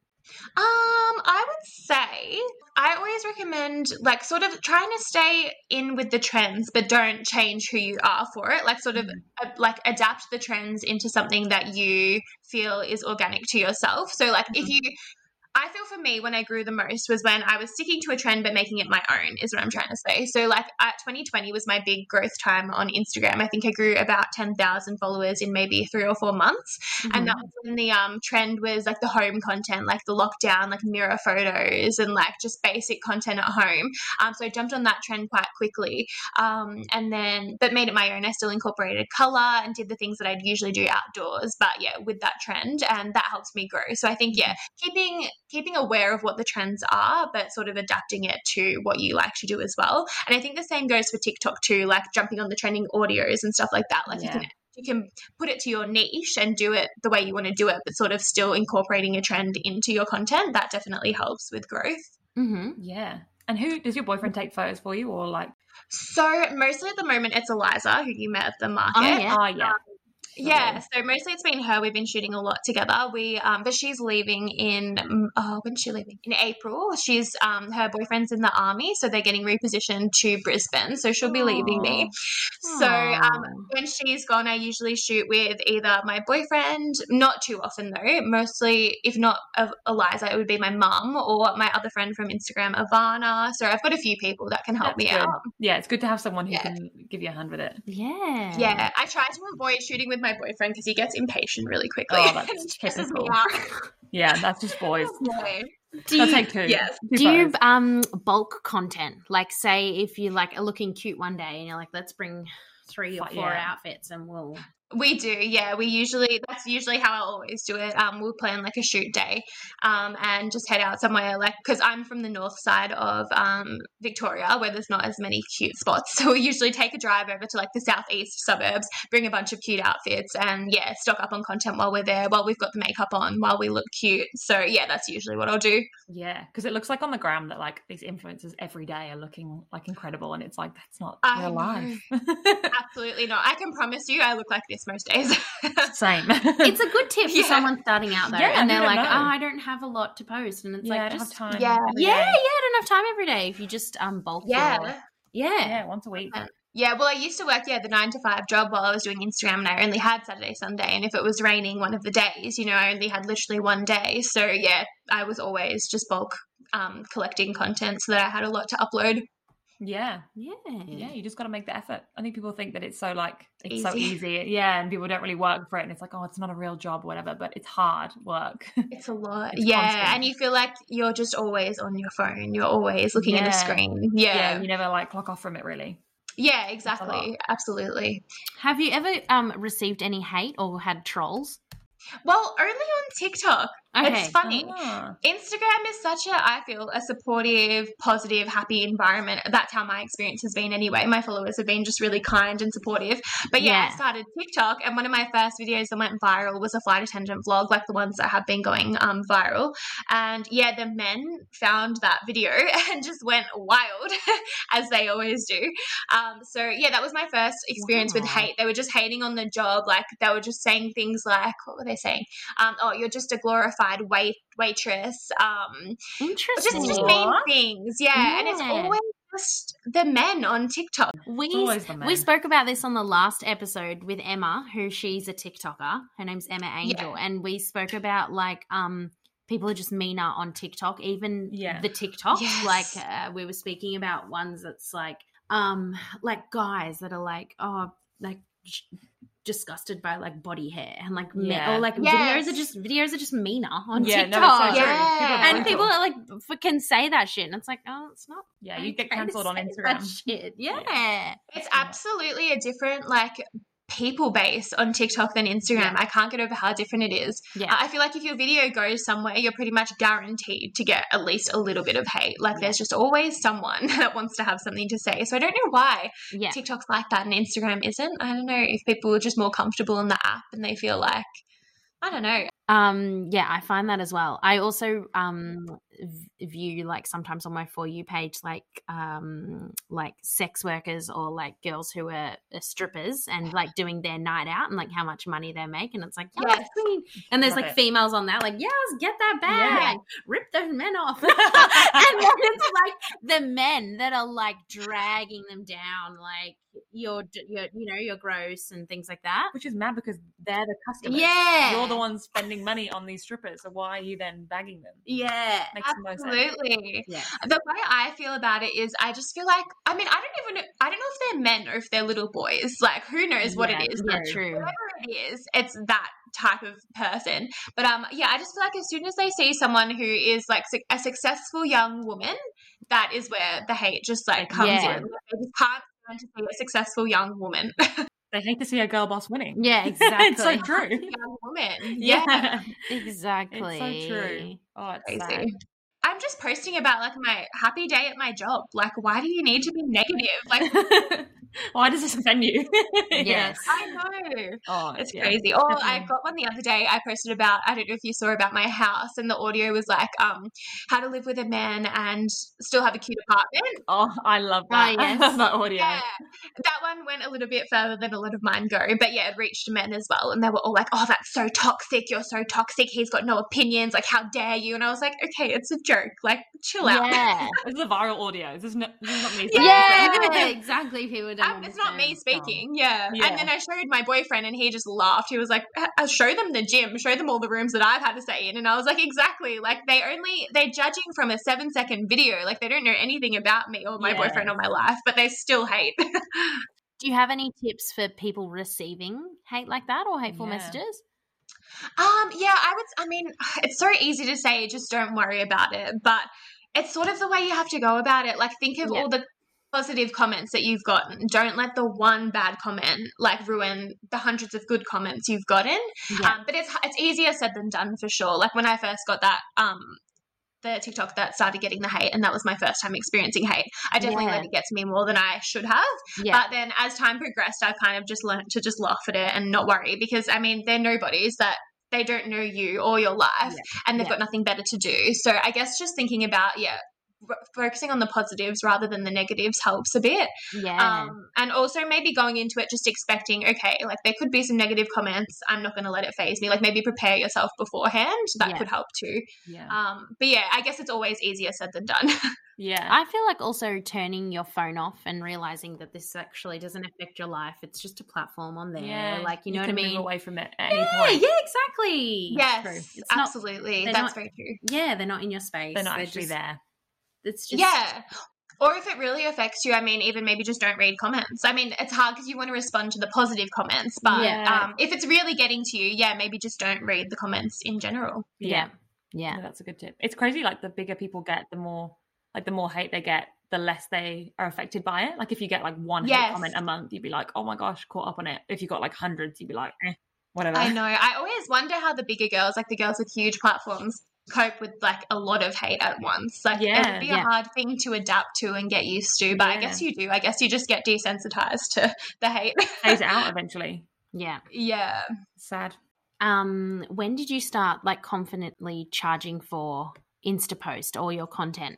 Um, I would say I always recommend like sort of trying to stay in with the trends, but don't change who you are for it. Like sort of uh, like adapt the trends into something that you feel is organic to yourself. So like if you I feel for me when I grew the most was when I was sticking to a trend but making it my own is what I'm trying to say. So like at 2020 was my big growth time on Instagram. I think I grew about 10,000 followers in maybe 3 or 4 months. And that was when the um trend was like the home content like the lockdown like mirror photos and like just basic content at home. Um so i jumped on that trend quite quickly. Um and then but made it my own. I still incorporated color and did the things that i'd usually do outdoors. But yeah with that trend and that helped me grow. So i think yeah keeping keeping aware of what the trends are but sort of adapting it to what you like to do as well and i think the same goes for tiktok too like jumping on the trending audios and stuff like that like you can you can put it to your niche and do it the way you want to do it, but sort of still incorporating a trend into your content. That definitely helps with growth. Mm-hmm. Yeah. And who does your boyfriend take photos for you or like? So mostly at the moment it's Eliza who you met at the market. Oh, yeah. Oh yeah. Yeah, so mostly it's been her. We've been shooting a lot together. We, um, but she's leaving in. mm, Oh, when's she leaving? In April. She's um, her boyfriend's in the army, so they're getting repositioned to Brisbane. So she'll be leaving me. So um, when she's gone, I usually shoot with either my boyfriend. Not too often though. Mostly, if not Eliza, it would be my mum or my other friend from Instagram, Ivana. So I've got a few people that can help That's me good. out. Yeah, it's good to have someone who Yeah. can give you a hand with it. Yeah. Yeah, I try to avoid shooting with my boyfriend because he gets impatient really quickly. Oh, that's It stresses me typical. Yeah, that's just boys. Yeah. Do I'll you, take two. Yes. Two do you photos. um bulk content? Like say if you're like are looking cute one day and you're like, let's bring three or four yeah. outfits and we'll We do, yeah. We usually that's usually how I always do it. Um, we'll plan like a shoot day, um, and just head out somewhere like because I'm from the north side of um Victoria where there's not as many cute spots. So we usually take a drive over to like the southeast suburbs, bring a bunch of cute outfits, and yeah, stock up on content while we're there, while we've got the makeup on, while we look cute. So yeah, that's usually what I'll do. Yeah, because it looks like on the gram that like these influencers every day are looking like incredible, and it's like that's not I real know. life. Absolutely not. I can promise you, I look like this most days. Same. It's a good tip for Yeah. someone starting out though, Yeah, and they're like, know? "Oh, I don't have a lot to post," and it's yeah, I like, don't just have time. Yeah. every yeah, yeah. I don't have time every day. If you just um bulk, yeah. your- yeah, yeah, once a week. Yeah, well, I used to work, yeah, the nine to five job while I was doing Instagram, and I only had Saturday, Sunday. And if it was raining one of the days, you know, I only had literally one day. So, yeah, I was always just bulk um, collecting content so that I had a lot to upload. Yeah, yeah, yeah, you just got to make the effort. I think people think that it's so like it's so Easy. easy, yeah, and people don't really work for it, and it's like, oh, it's not a real job, or whatever. But it's hard work. It's a lot. It's yeah, constant. and you feel like you're just always on your phone. You're always looking at a screen. yeah, Yeah. you never like clock off from it really. Yeah, exactly. Absolutely. Have you ever um received any hate or had trolls? Well, only on TikTok. Okay. It's funny. Ah. Instagram is such a, I feel, a supportive, positive, happy environment. That's how my experience has been anyway. My followers have been just really kind and supportive. But yeah, Yeah. I started TikTok, and one of my first videos that went viral was a flight attendant vlog, like the ones that have been going um, viral. And yeah, the men found that video and just went wild, as they always do. Um, so yeah, that was my first experience with hate. They were just hating on the job. Like they were just saying things like, what were they saying? Um, oh, you're just a glorified wait waitress. Um, Interesting. just, just mean things, yeah. And it's always just the men on TikTok. we It's always the we spoke about this on the last episode with Emma, who she's a TikToker. Her name's Emma Angel, and we spoke about like um people are just meaner on TikTok, even Yeah. the TikToks. Yes. Like uh, we were speaking about ones that's like um like guys that are like oh like j- disgusted by like body hair and like me- Yeah. or like Yes. videos are just videos are just meaner on yeah, TikTok. no, so. Yeah. People and people are like f- can say that shit, and it's like, oh, it's not. yeah, you get cancelled on say that Instagram. Shit. Yeah. Yeah. It's absolutely a different like people base on TikTok than Instagram. Yeah. I can't get over how different it is. Yeah. I feel like if your video goes somewhere, you're pretty much guaranteed to get at least a little bit of hate. Like there's just always someone that wants to have something to say. So I don't know why yeah. TikTok's like that and Instagram isn't. I don't know if people are just more comfortable in the app and they feel like I don't know. Um, yeah, I find that as well. I also um view like sometimes on my for you page like um like sex workers or like girls who are, are strippers and like doing their night out and like how much money they make and it's like yes, Yes. and there's Love like it. females on that like yes get that Yeah. bag rip those men off and then it's like the men that are like dragging them down like you're, you're you know you're gross and things like that Which is mad because they're the customers. yeah You're the ones spending money on these strippers, so why are you then bagging them? yeah Makes no sense. Absolutely. yeah The way I feel about it is I just feel like I mean, I don't even know I don't know if they're men or if they're little boys. Like who knows what Yeah, it is. yeah true Whatever it is, it's that type of person. But um yeah, I just feel like as soon as they see someone who is like su- a successful young woman, that is where the hate just like comes Yeah. in. They just can't stand to see a successful young woman. They hate to see a girl boss winning. Yeah, exactly. it's so true. young woman. Yeah. exactly. It's so true. Oh, it's Crazy. sad. I'm just posting about like my happy day at my job. Like, why do you need to be negative? Like, Why does this offend you? Yes. I know. Oh, It's yeah. crazy. Or I got one the other day. I posted about I don't know if you saw about my house, and the audio was like, um, how to live with a man and still have a cute apartment. Oh, I love Oh, that. yes. I love that audio. Yeah, that one went a little bit further than a lot of mine go, but yeah, it reached men as well, and they were all like, "Oh, that's so toxic. You're so toxic. He's got no opinions. Like, how dare you?" And I was like, "Okay, it's a joke. Like, chill out." Yeah. This is a viral audio. This is not, this is not me. Yeah. saying yeah, this. exactly. People don't. Um, it's not me understand. speaking, yeah. Yeah. And then I showed my boyfriend, and he just laughed. He was like, show them the gym, show them all the rooms that I've had to stay in." And I was like, "Exactly. Like they only they're judging from a seven second video. Like they don't know anything about me or my Yes. boyfriend or my life, but they still hate." Do you have any tips for people receiving hate like that or hateful Yeah. messages? Um, yeah, I would. I mean, it's so easy to say, just don't worry about it, but it's sort of the way you have to go about it. Like, think of Yeah. all the positive comments that you've gotten. Don't let the one bad comment like ruin the hundreds of good comments you've gotten. Yeah. Um, but it's it's easier said than done for sure. Like when I first got that um the TikTok that started getting the hate, and that was my first time experiencing hate. I definitely Yeah. let it get to me more than I should have. yeah. But then as time progressed, I kind of just learned to just laugh at it and not worry because I mean they're nobodies that they don't know you or your life Yeah. and they've Yeah. got nothing better to do. So I guess just thinking about yeah. R- Focusing on the positives rather than the negatives helps a bit. yeah. Um, and also maybe going into it just expecting, okay, like there could be some negative comments. I'm not going to let it faze me. Like maybe prepare yourself beforehand. That Yeah. could help too. Yeah. Um, but yeah, I guess it's always easier said than done. yeah. I feel like also turning your phone off and realizing that this actually doesn't affect your life. It's just a platform on there. yeah. Like, you know what I mean? away from it at any Yeah, point. yeah, exactly. yes, true. It's absolutely. they're That's not- very true. Yeah, they're not in your space. They're not actually just, there. It's just yeah. Or if it really affects you, I mean, even maybe just don't read comments. I mean, it's hard because you want to respond to the positive comments, but Yeah. um, if it's really getting to you, yeah, maybe just don't read the comments in general. Yeah. Yeah. No, that's a good tip. It's crazy. Like the bigger people get, the more like the more hate they get, the less they are affected by it. Like if you get like one hate Yes. comment a month, you'd be like, oh my gosh, caught up on it. If you got like hundreds, you'd be like, eh, whatever. I know. I always wonder how the bigger girls, like the girls with huge platforms, cope with like a lot of hate at once. Like it'd be yeah. a hard thing to adapt to and get used to, but I guess you do. I guess you just get desensitized to the hate. Phase out eventually. Yeah. yeah. Sad. Um, when did you start like confidently charging for Instapost or your content?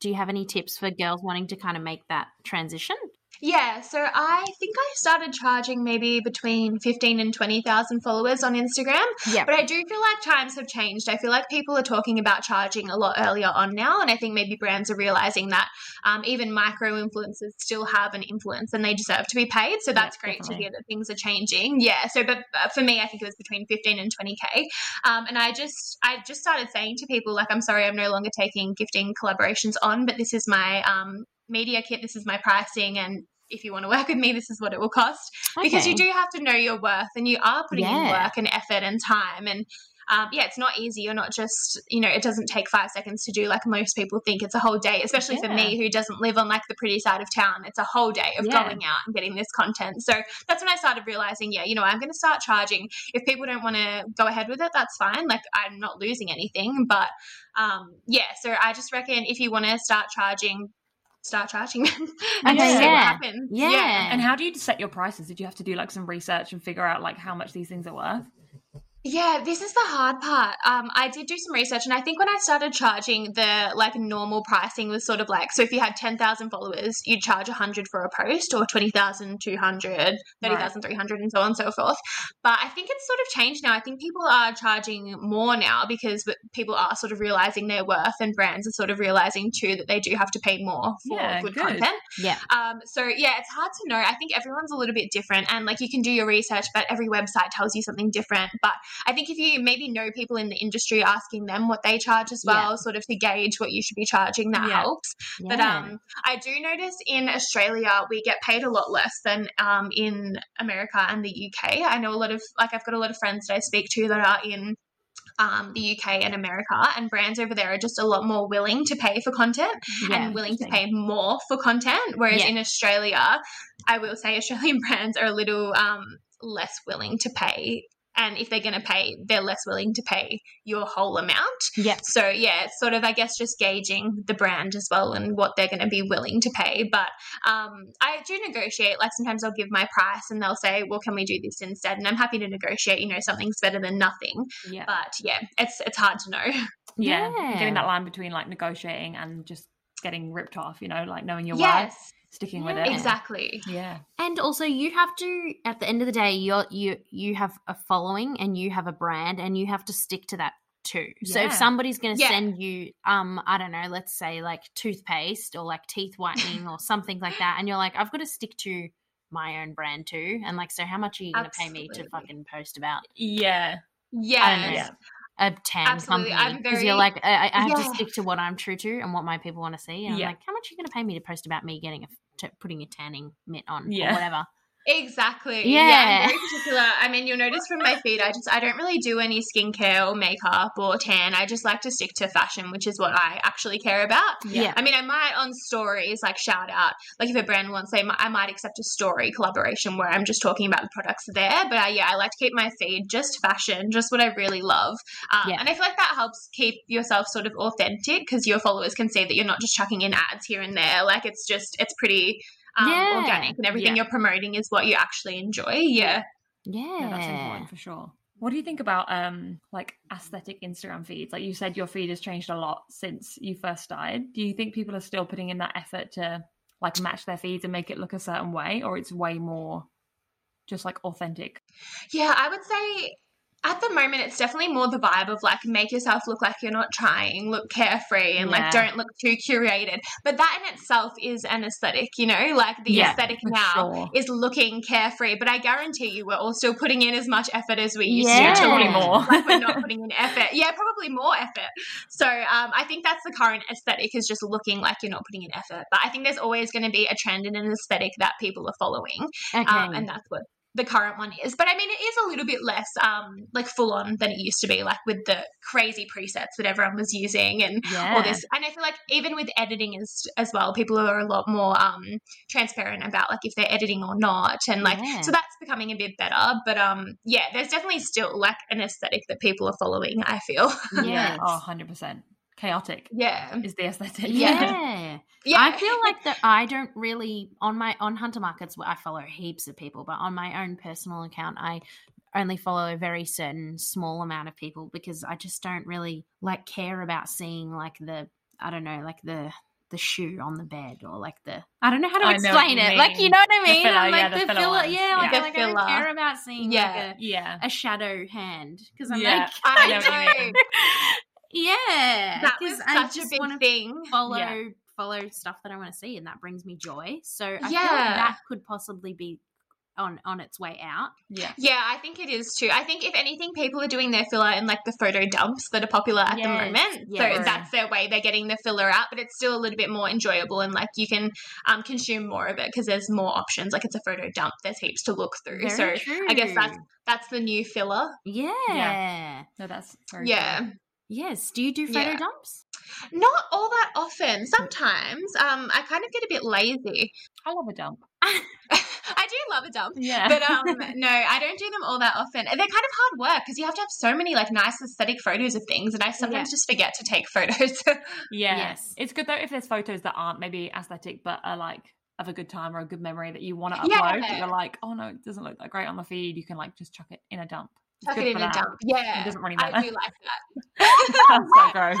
Do you have any tips for girls wanting to kind of make that transition? Yeah, so I think I started charging maybe between 15 and 20,000 followers on Instagram. Yeah. But I do feel like times have changed. I feel like people are talking about charging a lot earlier on now. And I think maybe brands are realizing that um, even micro influencers still have an influence and they deserve to be paid. So that's great definitely. to hear that things are changing. Yeah. So, but uh, for me, I think it was between 15 and 20K. Um, and I just, I just started saying to people, like, I'm sorry, I'm no longer taking gifting collaborations on, but this is my um, media kit, this is my pricing. And if you want to work with me, this is what it will cost. Because you do have to know your worth and you are putting in work and effort and time and um, yeah it's not easy. You're not just you know it doesn't take five seconds to do like most people think. It's a whole day especially for me who doesn't live on like the pretty side of town. It's a whole day of Yeah. going out and getting this content. So that's when i started realizing yeah you know i'm going to start charging. If people don't want to go ahead with it that's fine. Like i'm not losing anything but um, yeah so i just reckon if you want to start charging start charging them and Okay, just see yeah. what happens Yeah. And how do you set your prices? Did you have to do like some research and figure out like how much these things are worth? Yeah, this is the hard part. Um, I did do some research, and I think when I started charging, the like normal pricing was sort of like so if you had ten thousand followers, you'd charge hundred for a post, or 20,000, 200, 30,000, 300, and so on and so forth. But I think it's sort of changed now. I think people are charging more now because people are sort of realizing their worth, and brands are sort of realizing too that they do have to pay more for Yeah, good, good. content. Yeah. Um, so yeah, it's hard to know. I think everyone's a little bit different, and like you can do your research, but every website tells you something different. But I think if you maybe know people in the industry, asking them what they charge as well, sort of to gauge what you should be charging, that Yeah. helps. But um, I do notice in Australia we get paid a lot less than um, in America and the UK. I know a lot of like I've got a lot of friends that I speak to that are in um, the UK and America, and brands over there are just a lot more willing to pay for content Yeah. and willing to pay more for content. Whereas Yeah. in Australia, I will say Australian brands are a little um, less willing to pay. And if they're going to pay, they're less willing to pay your whole amount. Yep. So yeah, it's sort of I guess just gauging the brand as well and what they're going to be willing to pay. But um, I do negotiate. Like sometimes I'll give my price and they'll say, "Well, can we do this instead?" And I'm happy to negotiate. You know, something's better than nothing. Yeah. But yeah, it's it's hard to know. yeah. Yeah. Getting that line between like negotiating and just getting ripped off, you know, like knowing your worth, yes, sticking with it. exactly. Yeah. And also, you have to. At the end of the day, you're you you have a following and you have a brand, and you have to stick to that too. So if somebody's going to Yeah. send you, um, I don't know, let's say like toothpaste or like teeth whitening or something like that, and you're like, I've got to stick to my own brand too, and like, so how much are you going to pay me to fucking post about Yeah. Yes. I don't know. Yeah. A tan Absolutely. I'm company? Because you're like, I, I have to stick to what I'm true to and what my people want to see. And Yeah. I'm like, how much are you going to pay me to post about me getting a t- putting a tanning mitt on Yeah. or whatever? Exactly. Yeah. Yeah. Very particular. I mean, you'll notice from my feed, I just I don't really do any skincare or makeup or tan. I just like to stick to fashion, which is what I actually care about. Yeah. I mean, I might on stories like shout out, like if a brand wants, they I might accept a story collaboration where I'm just talking about the products there. But I, yeah, I like to keep my feed just fashion, just what I really love. Um, Yeah. And I feel like that helps keep yourself sort of authentic because your followers can see that you're not just chucking in ads here and there. Like it's just it's pretty. Um, Yeah. organic and everything Yeah. you're promoting is what you actually enjoy. Yeah. Yeah. Yeah, that's important for sure. What do you think about um like aesthetic Instagram feeds? Like you said, your feed has changed a lot since you first started. Do you think people are still putting in that effort to like match their feeds and make it look a certain way, or it's way more just like authentic? Yeah, I would say at the moment it's definitely more the vibe of like make yourself look like you're not trying, look carefree and like don't look too curated. But that in itself is an aesthetic, you know? Like the Yeah, aesthetic now sure. is looking carefree, but I guarantee you we're all still putting in as much effort as we used Yeah. to. Probably to more. like we're not putting in effort. Yeah, probably more effort. So um, I think that's the current aesthetic is just looking like you're not putting in effort. But I think there's always going to be a trend in an aesthetic that people are following Okay. um, and that's what the current one is. But I mean, it is a little bit less um, like full on than it used to be, like with the crazy presets that everyone was using and yeah. all this. And I feel like even with editing as as well, people are a lot more um, transparent about like if they're editing or not, and like Yeah. so that's becoming a bit better. But um, yeah, there's definitely still like an aesthetic that people are following. I feel. Yes. Oh, 100%. Chaotic yeah. is the aesthetic. Yeah. Yeah. I feel like that I don't really on my on hunter markets I follow heaps of people, but on my own personal account I only follow a very certain small amount of people because I just don't really like care about seeing like the I don't know, like the the shoe on the bed or like the I don't know how to I explain you it. Like you know what I The mean? filler, I'm like yeah, the the, filler filler, ones. yeah, like, Yeah. like The I don't care about seeing Yeah. like Yeah. a, a shadow hand because I'm Yeah. like I know what you know. Mean. yeah, That was because I such a just big wanna thing. follow Yeah. follow stuff that I want to see, and that brings me joy. So I feel like Yeah. that could possibly be on on its way out. Yeah. Yeah, I think it is too. I think if anything, people are doing their filler in like the photo dumps that are popular at the moment. yes. So that's their way they're getting the filler out, but it's still a little bit more enjoyable and like you can um, consume more of it because there's more options. Like it's a photo dump, there's heaps to look through. Very so I guess that's that's the new filler. yeah. yeah. No, that's very Yeah. true. Yes. Do you do photo Yeah. dumps? Not all that often. Sometimes um, I kind of get a bit lazy. I love a dump. I do love a dump. Yeah. But um, no, I don't do them all that often. They're kind of hard work because you have to have so many like nice aesthetic photos of things, and I sometimes Yeah. just forget to take photos. Yeah. Yes. It's good though if there's photos that aren't maybe aesthetic but are like of a good time or a good memory that you want to upload. Yeah. upload. But you're like, oh no, it doesn't look that great on the feed. You can like just chuck it in a dump. Good it in for a that. dump. Yeah, It doesn't really I matter. do like that. That's so gross.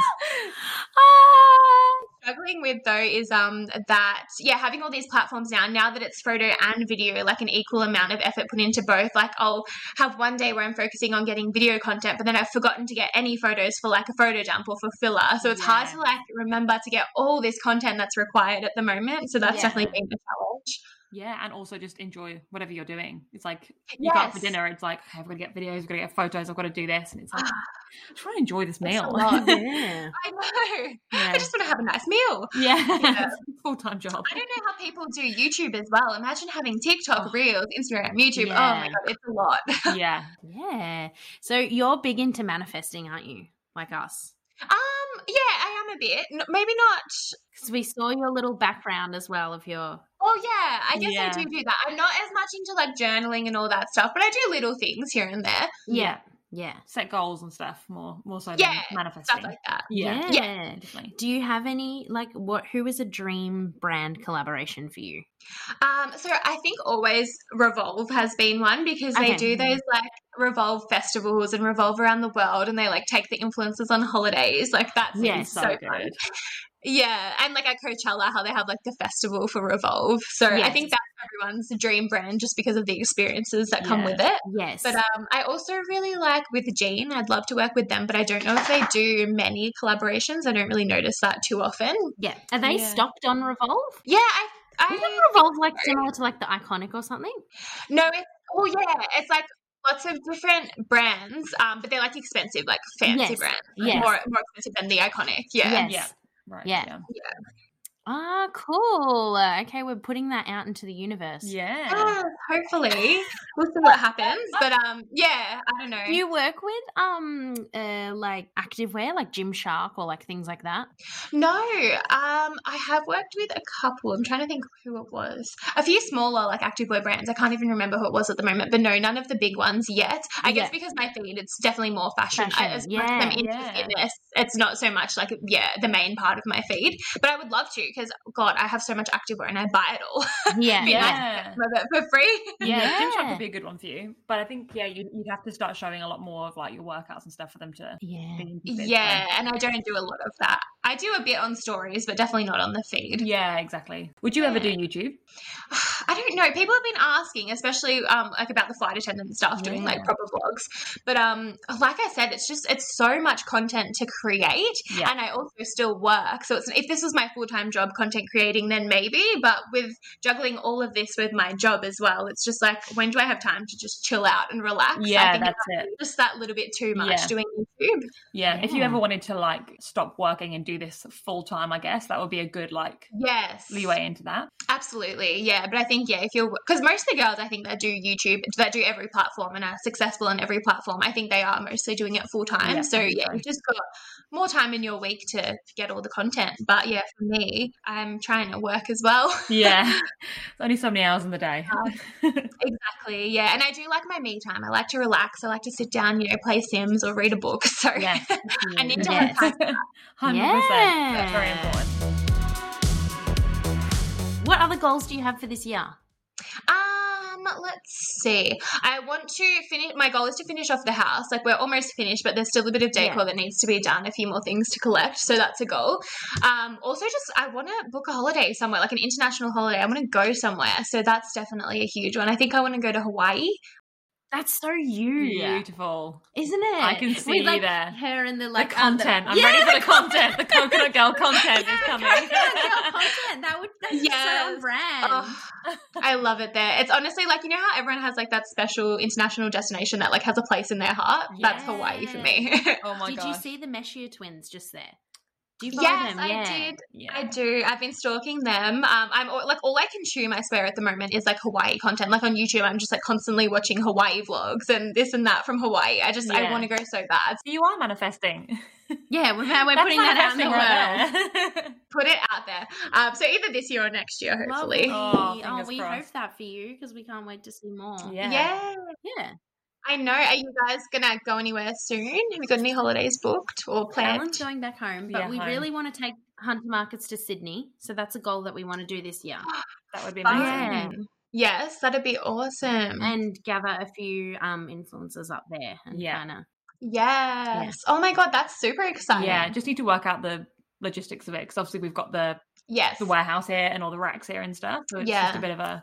Ah. Struggling with though is um that yeah having all these platforms now now that it's photo and video like an equal amount of effort put into both like I'll have one day where I'm focusing on getting video content but then I've forgotten to get any photos for like a photo dump or for filler so it's hard to like remember to get all this content that's required at the moment so that's Yeah. definitely been a challenge. Yeah, and also just enjoy whatever you're doing. It's like you go out for dinner, it's like, okay, I've got to get videos, I've got to get photos, I've got to do this. And it's like, I just want to enjoy this meal. yeah. I know. yeah. I just want to have a nice meal. yeah. Yeah. Full time job. I don't know how people do YouTube as well. Imagine having TikTok, Oh. Reels, Instagram, YouTube. Oh my god, it's a lot. Yeah. Yeah. So you're big into manifesting, aren't you? Like us. Um, yeah, I am a bit. N- maybe not. Because we saw your little background as well of your. Oh yeah, I guess Yeah. I do do that. I'm not as much into like journaling and all that stuff, but I do little things here and there, Yeah. Yeah. Set goals and stuff more more so Yeah, than manifesting. stuff like that. yeah. Yeah. Definitely. Do you have any like what? Who is a dream brand collaboration for you? Um, so I think always Revolve has been one because they Okay. do those like Revolve festivals and Revolve around the world, and they like take the influencers on holidays. Like that's seems Yes, so, good. fun. Yeah, and like at Coachella, how they have like the festival for Revolve. So I think that's everyone's dream brand just because of the experiences that come Yeah. with it. Yes. But um, I also really like with Jean. I'd love to work with them, but I don't know if they do many collaborations. I don't really notice that too often. yeah. Are they Yeah. stocked on Revolve? Yeah, I, I Isn't Revolve like similar to like the Iconic or something? no, it's oh yeah, it's like lots of different brands, um, but they're like expensive, like fancy Yes, brands, yes. more more expensive than the iconic. Yeah, Yes. Yeah. Right. Yeah. Yeah. Ah, cool. Uh, Okay, we're putting that out into the universe. Yeah. Ah, hopefully, we'll see what happens. But um, yeah, I don't know. Do you work with um uh like activewear like Gymshark or like things like that? No, um, I have worked with a couple. I'm trying to think who it was. A few smaller like activewear brands. I can't even remember who it was at the moment. But no, none of the big ones yet. I guess because my feed, it's definitely more fashion. I, Fashion, as much as I'm yeah, into yeah. fitness, it's not so much like yeah the main part of my feed. But I would love to because God, I have so much activewear and I buy it all Yeah, Be nice Yeah. some of it for free. Yeah, Gymshark Yeah. would be a good one for you. But I think, yeah, you'd, you'd have to start showing a lot more of like your workouts and stuff for them to Yeah. be interested. so- Yeah, and I don't do a lot of that. I do a bit on stories, but definitely not on the feed. Yeah, exactly. Would you ever do YouTube? I don't know. People have been asking, especially um, like about the flight attendant stuff, doing like proper vlogs. But um, like I said, it's just it's so much content to create, Yeah. and I also still work. So it's if this was my full time job, content creating, then maybe. But with juggling all of this with my job as well, it's just like when do I have time to just chill out and relax? I Yeah, think that's it. Just that little bit too much Yeah. doing YouTube. Yeah. If you ever wanted to like stop working and do this full time, I guess that would be a good like Yes, leeway into that. Absolutely, yeah. But I think yeah, if you're because most of the girls I think that do YouTube that do every platform and are successful on every platform, I think they are mostly doing it full time. Yeah, so yeah, you've just got more time in your week to get all the content. But yeah, for me, I'm trying to work as well. Yeah. Only so many hours in the day. exactly, yeah. And I do like my me time. I like to relax. I like to sit down, you know, play Sims or read a book. So yes. I need to Yes. have time. 100%. That's very important. What other goals do you have for this year? Um, let's see. I want to finish. My goal is to finish off the house. Like we're almost finished, but there's still a bit of decor Yeah. that needs to be done. A few more things to collect, so that's a goal. Um, also, just I want to book a holiday somewhere, like an international holiday. I want to go somewhere, so that's definitely a huge one. I think I want to go to Hawaii. That's so you, Beautiful. isn't it? I can see With, like, there. Her and the The like the- content. I'm Yeah, ready for the the content. The coconut girl content is coming. Coconut girl content. That would that's Yes. so on brand. Oh, I love it there. It's honestly like you know how everyone has like that special international destination that like has a place in their heart. That's Hawaii for me. Oh my god. Did god. you see the Messier twins just there? Do you follow yes, them? I yeah. did. Yeah. I do. I've been stalking them. Um, I'm all, like all I consume, I swear, at the moment is like Hawaii content. Like on YouTube, I'm just like constantly watching Hawaii vlogs and this and that from Hawaii. I just I want to go so bad. you are manifesting. Yeah, we're, we're putting that out in the manifesting world. there. Put it out there. Um, so either this year or next year, hopefully. Lovely. Oh, Oh, we crossed. hope that for you because we can't wait to see more. yeah. Yeah. Yeah. I know. Are you guys gonna go anywhere soon? Have you got any holidays booked or planned? Alan's going back home, but Yeah, we home. really want to take Hunter Markets to Sydney. So that's a goal that we want to do this year. That would be amazing. Yeah. Yes, that'd be awesome. And gather a few um influencers up there and Yeah. kind of yes. Oh my god, that's super exciting. Yeah, just need to work out the logistics of it because obviously we've got the Yes. the warehouse here and all the racks here and stuff. So it's just Yeah. a bit of a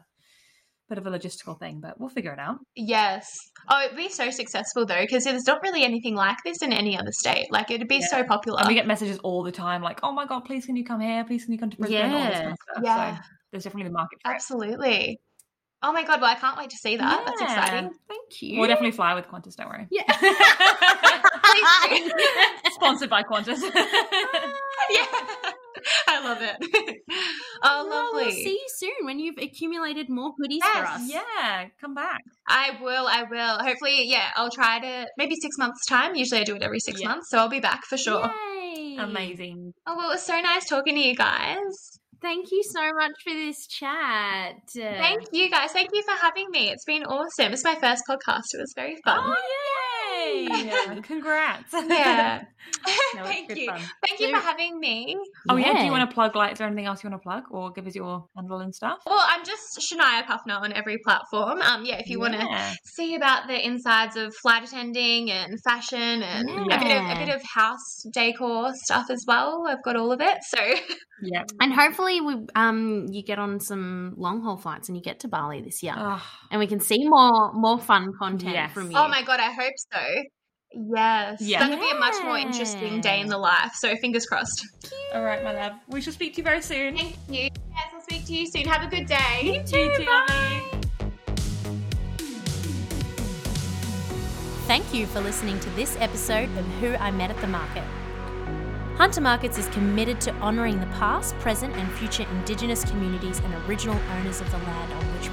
bit of a logistical thing, but we'll figure it out. Yes. Oh, it'd be so successful though, because there's not really anything like this in any other state. Like it'd be Yeah. so popular. And we get messages all the time like, "Oh my god, please can you come here? Please can you come to Brisbane?" All this Yeah. kind of stuff. Yeah. So there's definitely the market for it. Absolutely. Oh my god, well I can't wait to see that. That's exciting. Thank you. We'll definitely fly with Qantas, don't worry. Yeah. Please do. Sponsored by Qantas. yeah. I love it. oh Well, lovely. we'll see you soon when you've accumulated more goodies for Yes, us. yeah, come back. I will, I will. Hopefully, yeah, I'll try to maybe six months' time. Usually I do it every six Yeah. months, so I'll be back for sure. Yay. Amazing. Oh well it was so nice talking to you guys. Thank you so much for this chat. Thank you guys. Thank you for having me. It's been awesome. It's my first podcast. It was very fun. Oh, yay! Congrats. Yeah. No, Thank you. fun. Thank you for having me. Oh yeah. Do you want to plug? Like, is there anything else you want to plug, or give us your handle and stuff? Well, I'm just Shania Kufner on every platform. Um, yeah, if you want to Yeah. see about the insides of flight attending and fashion and a bit of a bit of house decor stuff as well, I've got all of it. So Yeah. And hopefully, we um you get on some long haul flights and you get to Bali this year, Oh, and we can see more more fun content Yes. from you. Oh my god, I hope so. Yes. Yeah. That'll be a much more interesting day in the life. So fingers crossed. all right, my love. We shall speak to you very soon. Thank you. Yes, I'll speak to you soon. Have a good day. You too, too, bye. lovely. Thank you for listening to this episode of Who I Met at the Market. Hunter Markets is committed to honouring the past, present, and future Indigenous communities and original owners of the land on which